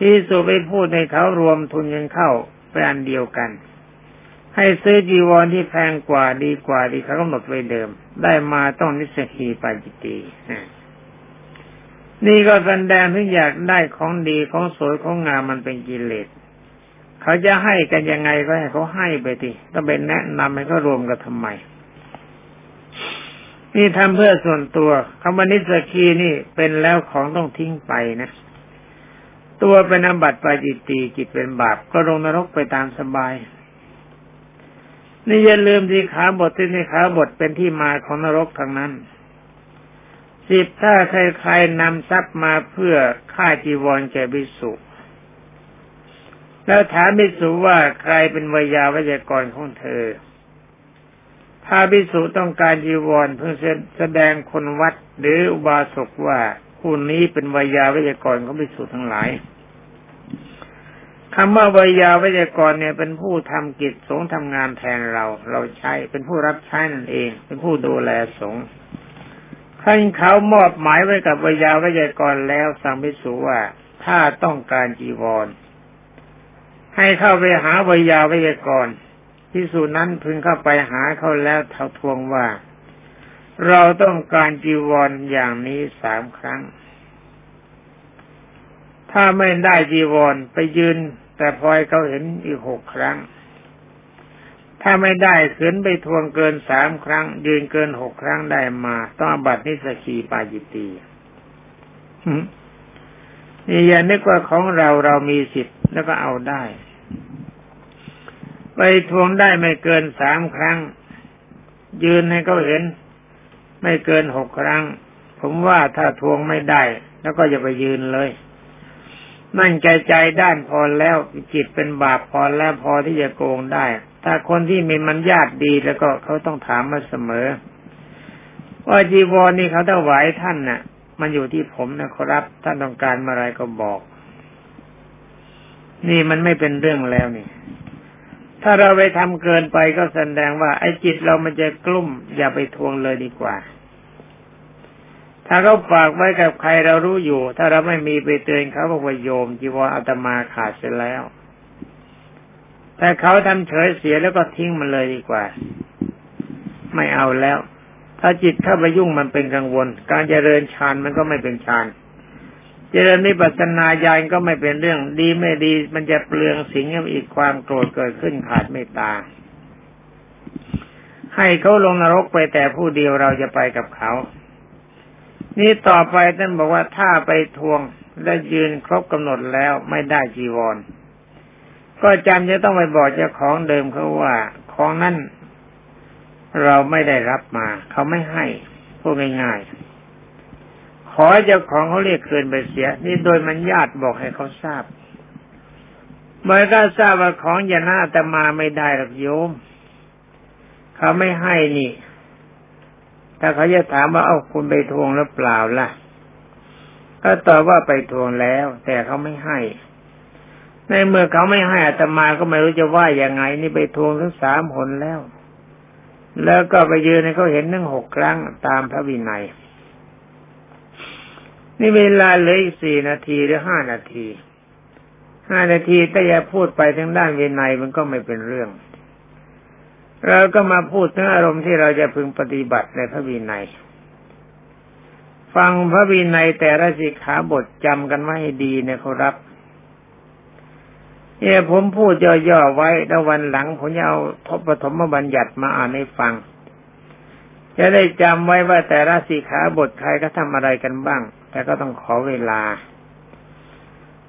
ที่สุไปพูดในเขารวมทุนกันเข้า เป็นอันเดียวกัน ให้ซื้อจีวรที่แพงกว่าดีกว่าดีเขากำหนดไว้เดิม ได้มาต้องนิสกีปาจิตีนี่ก็แสดงถึงอยากได้ของดีของสวยของงามมันเป็นกิเลสเขาจะให้กันยังไงก็ให้เขาให้ไปทีต้องเป็นแนะนำให้เขารวมกันทำไม นี่ทำเพื่อส่วนตัวคำว่านิสกีนี่เป็นแล้วของต้องทิ้งไปนะ ตัวเป็นอบัติปาจิตตีจิตเป็นบาปก็ลงนรกไปตามสบาย นี่อย่าลืมที่ขาบทที่ในขาบทเป็นที่มาของนรกทางนั้นสิบถ้าใครๆนำทรัพย์มาเพื่อฆ่าจีวรแก่บิสุแล้วถามบิสุว่าใครเป็นวิยาวิจกรของเธอ ถ้าบิสุต้องการจีวรเพื่อแสดงคนวัดหรืออุบาสกว่า ผู้นี้เป็นวิยาวิจกรของบิสุทั้งหลายคำว่าวิยาวิจกรเนี่ยเป็นผู้ทำกิจสงฆ์ทำงานแทนเรา เราใช้เป็นผู้รับใช้นั่นเอง เป็นผู้ดูแลสงฆ์ท่านเขามอบหมายไว้กับวิยาวิจกรแล้วสั่งพิสูว่าถ้าต้องการจีวร ให้เข้าไปหาวิยาวิจกรพิสูจนั้นพึงเข้าไปหาเขาแล้วเท่าทวงว่า เราต้องการจีวรอย่างนี้สามครั้ง ถ้าไม่ได้จีวรไปยืน แต่พลอยเขาเห็นอีกหกครั้ง ถ้าไม่ได้ขืนไปทวงเกินสามครั้ง ยืนเกินหกครั้งได้มา ต้องบัตรนิสกีปาจิตีนี่อย่านึกว่าของเราเรามีสิทธิ์แล้วก็เอาได้ ไปทวงได้ไม่เกินสามครั้ง ยืนให้เขาเห็น ไม่เกินหกครั้ง ผมว่าถ้าทวงไม่ได้ แล้วก็อย่าไปยืนเลยมั่นใจใจด้านพอแล้วจิตเป็นบาปพอแล้วพอที่จะโกงได้ ถ้าคนที่มีมันญาติดีแล้วก็เขาต้องถามมาเสมอ ว่าจีวรนี่เขาถวายท่านน่ะ มันอยู่ที่ผมนะครับ ท่านต้องการอะไรก็บอก นี่มันไม่เป็นเรื่องแล้วนี่ ถ้าเราไปทำเกินไปก็แสดงว่าไอ้จิตเรามันจะกลุ้มอย่าไปทวงเลยดีกว่า ถ้าเขาฝากไว้กับใครเรารู้อยู่ ถ้าเราไม่มีไปเตือนเขาบอกว่าโยมจีวรอาตมาขาดเสียแล้ว แต่เขาทำเฉยเสียแล้วก็ทิ้งมันเลยดีกว่า ไม่เอาแล้ว ถ้าจิตเข้าไปยุ่งมันเป็นกังวล การเจริญฌานมันก็ไม่เป็นฌาน เจริญนิพพานาญาณก็ไม่เป็นเรื่องดีไม่ดี มันจะเปลืองสิ่งอีกความโกรธเกิดขึ้นขาดเมตตา ให้เขาลงนรกไปแต่ผู้เดียวเราจะไปกับเขา นี่ต่อไปท่านบอกว่าถ้าไปทวงและยืนครบกำหนดแล้วไม่ได้จีวร ก็จำจะต้องไปบอกเจ้าของเดิมเขาว่า ของนั้นเราไม่ได้รับมา เขาไม่ให้พูดง่ายๆ ขอเจ้าของเขาเรียกคืนไปเสีย นี่โดยมันญาติบอกให้เขาทราบเมื่อก็ทราบว่าของอย่าหน้าแตมาไม่ได้หรอกโยม เขาไม่ให้นี่ถ้าเขาจะถามว่าเอาคุณไปทวงหรือเปล่าล่ะ ก็ตอบว่าไปทวงแล้ว แต่เขาไม่ให้ ในเมื่อเขาไม่ให้อาตมาก็ไม่รู้จะว่ายังไง นี่ไปทวงทั้งสามผลแล้ว แล้วก็ไปยืนให้เขาเห็นทั้งหกครั้งตามพระวินัย นี่เวลาเหลืออีกสี่นาทีหรือห้านาทีห้านาทีแต่อย่าพูดไปทางด้านวินัยมันก็ไม่เป็นเรื่อง เราก็มาพูดถึงอารมณ์ที่เราจะพึงปฏิบัติในพระวินัย ฟังพระวินัยแต่ละสิกขาบทจำกันไว้ให้ดีนะครับเนี่ยผมพูดย่อๆไว้แล้ววันหลังผมจะเอาทบปฐมบัญญัติมาอ่านให้ฟัง จะได้จำไว้ว่าแต่ละสิกขาบทใครก็ทำอะไรกันบ้าง แต่ก็ต้องขอเวลา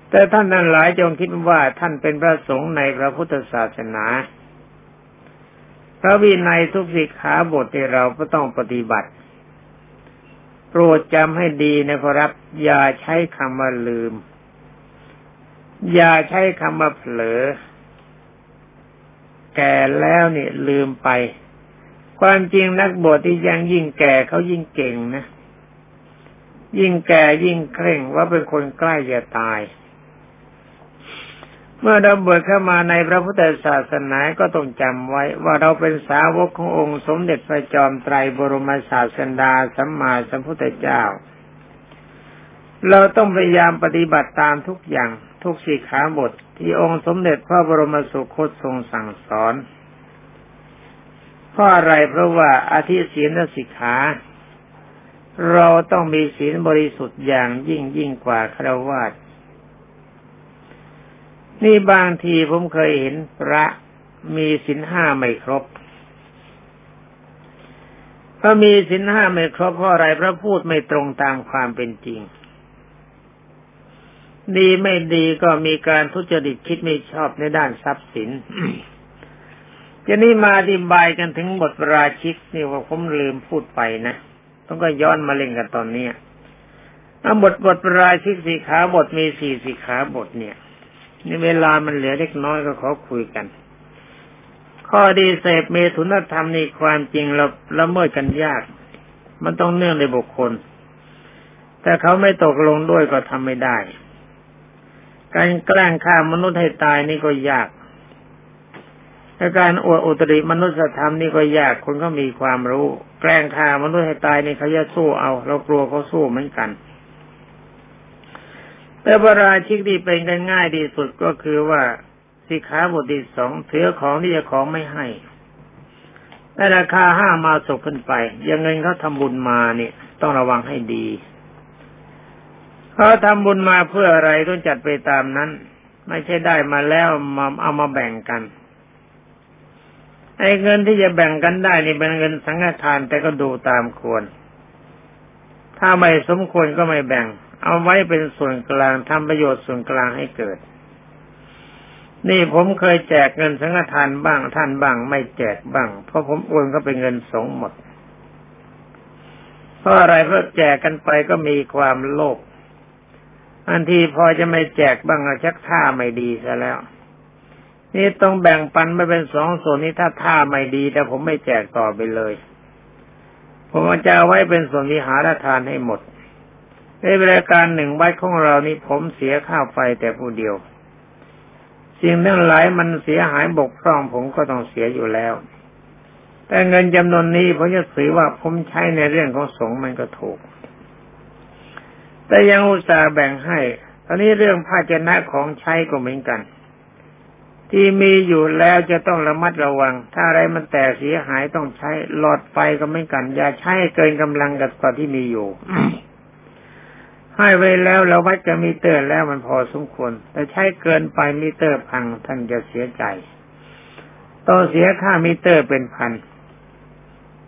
แต่ท่านนั้นหลายจงคิดว่าท่านเป็นพระสงฆ์ในพระพุทธศาสนา พระวินัยทุกสิกขาบทที่เราก็ต้องปฏิบัติ โปรดจำให้ดีนะครับ อย่าใช้คำว่าลืม อย่าใช้คำว่าเผลอ แก่แล้วเนี่ยลืมไปความจริงนักบวชที่ยังยิ่งแก่เขายิ่งเก่งนะ ยิ่งแก่ยิ่งเคร่งว่าเป็นคนใกล้จะตาย เมื่อเราบวชเข้ามาในพระพุทธศาสนาก็ต้องจำไว้ว่าเราเป็นสาวกขององค์สมเด็จพระจอมไตรบรมศาสดาสัมมาสัมพุทธเจ้า เราต้องพยายามปฏิบัติตามทุกอย่างทุกสิขาบทที่องค์สมเด็จพระบรมสุคตทรงสั่งสอนเพราะอะไรเพราะว่าอาทิศีลสิกขา เราต้องมีศีลบริสุทธิ์อย่างยิ่งยิ่งกว่าครวาสนี่บางทีผมเคยเห็นพระมีศีลห้าไม่ครบพระมีศีลห้าไม่ครบเพราะอะไรพระพูดไม่ตรงตามความเป็นจริง ดีไม่ดีก็มีการทุจริตคิดไม่ชอบในด้านทรัพย์สินจะนี่มาอธิบายกันถึงบทราชิกนี่ว่าผมลืมพูดไปนะ ต้องก็ย้อนมาเล่นกันตอนนี้อาบทบทราชิกสีขาบทมีสี่สีขาบทเนี่ยในเวลามันเหลือเล็กน้อยก็ขอคุยกัน ข้อดีเสพเมถุนธรรมนี่ความจริงเราละเมิดกันยาก มันต้องเนื่องในบุคคล แต่เขาไม่ตกลงด้วยก็ทำไม่ได้ การแกล้งฆ่ามนุษย์ให้ตายนี่ก็ยาก และการอวดอุตริมนุษยธรรมนี่ก็ยากคนก็มีความรู้ แกล้งฆ่ามนุษย์ให้ตายนี่เขาจะสู้เอา เรากลัวเขาสู้เหมือนกัน แต่ปราชิกที่เป็นกันง่ายที่สุดก็คือว่าสิขาบทที่สองเถือของที่จะของไม่ให้แต่ราคาห้ามาศกขึ้นไป ยังเงินเขาทำบุญมาเนี่ย ต้องระวังให้ดีเขาทำบุญมาเพื่ออะไรต้องจัดไปตามนั้น ไม่ใช่ได้มาแล้วมาเอามาแบ่งกัน ไอ้เงินที่จะแบ่งกันได้นี่เป็นเงินสังฆทานแต่ก็ดูตามควร ถ้าไม่สมควรก็ไม่แบ่ง เอาไว้เป็นส่วนกลางทำประโยชน์ส่วนกลางให้เกิด นี่ผมเคยแจกเงินสังฆทานบ้างท่านบ้าง ไม่แจกบ้าง เพราะผมโอนก็เป็นเงินสงหมดเพราะอะไรเพราะแจกกันไปก็มีความโลภอันที่พอจะไม่แจกบ้างชักท่าไม่ดีซะแล้ว นี่ต้องแบ่งปันไม่เป็นสองส่วนนี้ถ้าท่าไม่ดี แต่ผมไม่แจกต่อไปเลย ผมจะเอาไว้เป็นส่วนวิหารทานให้หมด ในเวลาการหนึ่งวัดของเรานี้ผมเสียค่าไฟแต่ผู้เดียว สิ่งทั้งหลายมันเสียหายบกพร่องผมก็ต้องเสียอยู่แล้ว แต่เงินจำนวนนี้ผมจะถือว่าผมใช้ในเรื่องของสงฆ์มันก็ถูก แต่ยังอุตส่าห์แบ่งให้ตอนนี้เรื่องภาชนะของใช้ก็เหมือนกัน ที่มีอยู่แล้วจะต้องระมัดระวัง ถ้าอะไรมันแตกเสียหายต้องใช้หลอดไฟก็ไม่กัน อย่าใช้เกินกำลังกับกว่าที่มีอยู่ให้ไว้แล้วเราวัดจะมีเตอร์แล้วมันพอสมควรแต่ใช้เกินไปมิเตอร์พังท่านจะเสียใจต้องเสียค่ามิเตอร์เป็นพัน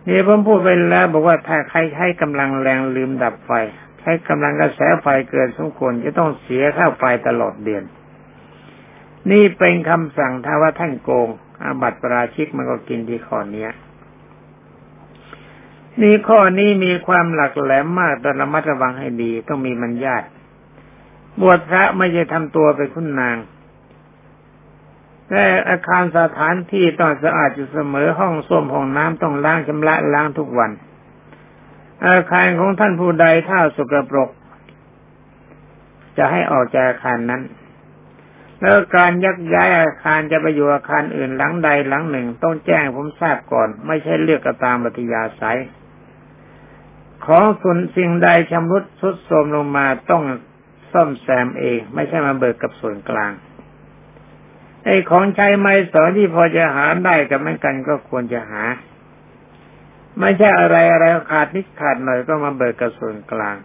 นี่ผมพูดไปแล้วบอกว่าถ้าใครใช้กำลังแรงลืมดับไฟ ใช้กำลังกระแสไฟเกินสมควรจะต้องเสียค่าไฟตลอดเดือน นี่เป็นคำสั่งถ้าว่าท่านโกงอาบัติปราชิกมันก็กินที่ข้อนี้นี่ข้อนี้มีความหลักแหลมมากต้องระมัดระวังให้ดีต้องมีมันญาตบวชพระไม่ใช่ทำตัวเป็นคุณนางแต่อาคารสถานที่ต้องสะอาดอยู่เสมอห้องส้วมห้องน้ำต้องล้างชำระล้างทุกวัน อาคารของท่านผู้ใดถ้าสกปรก จะให้ออกจากอาคารนั้น แล้วการยักย้ายอาคารจะไปอยู่อาคารอื่นหลังใดหลังหนึ่ง ต้องแจ้งผมทราบก่อน ไม่ใช่เลือกกระตามปฏิยาสายของส่วนสิ่งใดชำรุดทรุดโทรมลงมาต้องซ่อมแซมเอง ไม่ใช่มาเบิกกับส่วนกลางไอ้ของใช้ไม้สอที่พอจะหาได้กับไม่กันก็ควรจะหา ไม่ใช่อะไรอะไรขาดนิดขาดหน่อยก็มาเบิกกระส่วนกลาง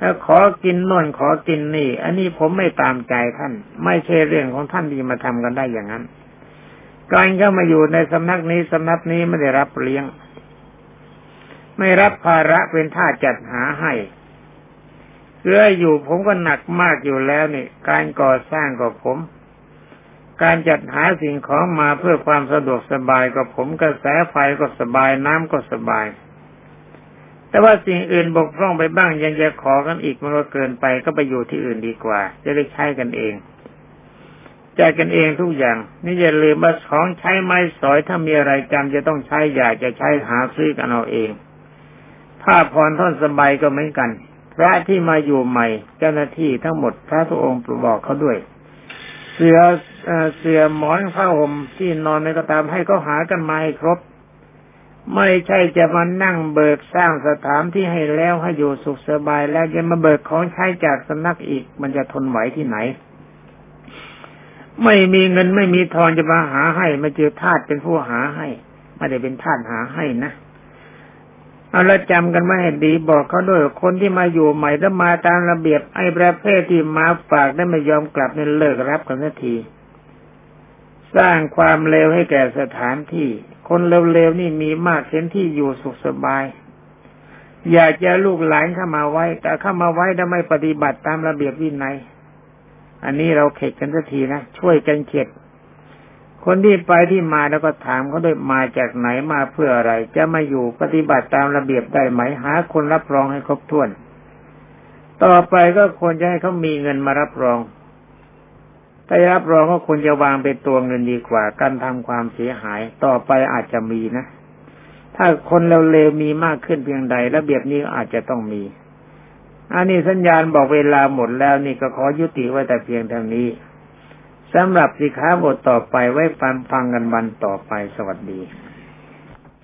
ถ้าขอกินน่นขอกินนี่ อันนี้ผมไม่ตามใจท่าน ไม่ใช่เรื่องของท่านที่มาทำกันได้อย่างนั้น การเข้ามาอยู่ในสำนักนี้สำนักนี้ไม่ได้รับเลี้ยง ไม่รับภาระเป็นท่าจัดหาให้เพื่ออยู่ผมก็หนักมากอยู่แล้วนี่การก่อสร้างกับผม การจัดหาสิ่งของมาเพื่อความสะดวกสบายก็ผมกระแสไฟก็สบายน้ำก็สบาย แต่ว่าสิ่งอื่นบกพร่องไปบ้างยังจะขอกันอีกมันก็เกินไปก็ไปอยู่ที่อื่นดีกว่า จะได้ใช้กันเองจ่ายกันเองทุกอย่าง นี่อย่าลืมว่าของใช้ไม้สอยถ้ามีอะไรจำจะต้องใช้อยากจะใช้หาซื้อกันเอาเองผ้าผ่อนท่อนสบายก็เหมือนกัน พระที่มาอยู่ใหม่ เจ้าหน้าที่ทั้งหมดพระทุกองค์บอกเขาด้วย เสือเสือหมอนผ้าห่มที่นอนในกระตามให้เขาหากันมาให้ครบ ไม่ใช่จะมานั่งเบิกสร้างสถานที่ให้แล้วให้อยู่สุขสบายแล้วจะมาเบิกของใช้จากสนักอีก มันจะทนไหวที่ไหน ไม่มีเงินไม่มีทองจะมาหาให้มาเจอทาสเป็นผู้หาให้ไม่ได้เป็นทาสหาให้นะเอาละจำกันไว้ให้ดีบอกเขาด้วยคนที่มาอยู่ใหม่แล้วมาตามระเบียบไอ้ประเภทที่มาฝากได้ไม่ยอมกลับเนี่ยเลิกรับกันทันที สร้างความเลวให้แก่สถานที่ คนเลวๆนี่มีมากเห็นที่อยู่สุขสบาย อยากจะลูกหลานเข้ามาไว้ แต่เข้ามาไว้แล้วไม่ปฏิบัติตามระเบียบวินัยอันนี้เราเข็ดกันสักทีนะช่วยกันเข็ดคนที่ไปที่มาแล้วก็ถามเขาด้วยมาจากไหนมาเพื่ออะไร จะมาอยู่ปฏิบัติตามระเบียบได้ไหมหาคนรับรองให้ครบถ้วน ต่อไปก็ควรจะให้เขามีเงินมารับรอง แต่รับรองว่าคุณจะวางเป็นตัวเงินดีกว่า การทำความเสียหายต่อไปอาจจะมีนะ ถ้าคนเร็วๆมีมากขึ้นเพียงใด ระเบียบนี้อาจจะต้องมี อันนี้สัญญาณบอกเวลาหมดแล้วนี่ก็ขอยุติไว้แต่เพียงเท่านี้สำหรับสิขาบทต่อไปไว้ฟังฟังกันวันต่อไปสวัสดี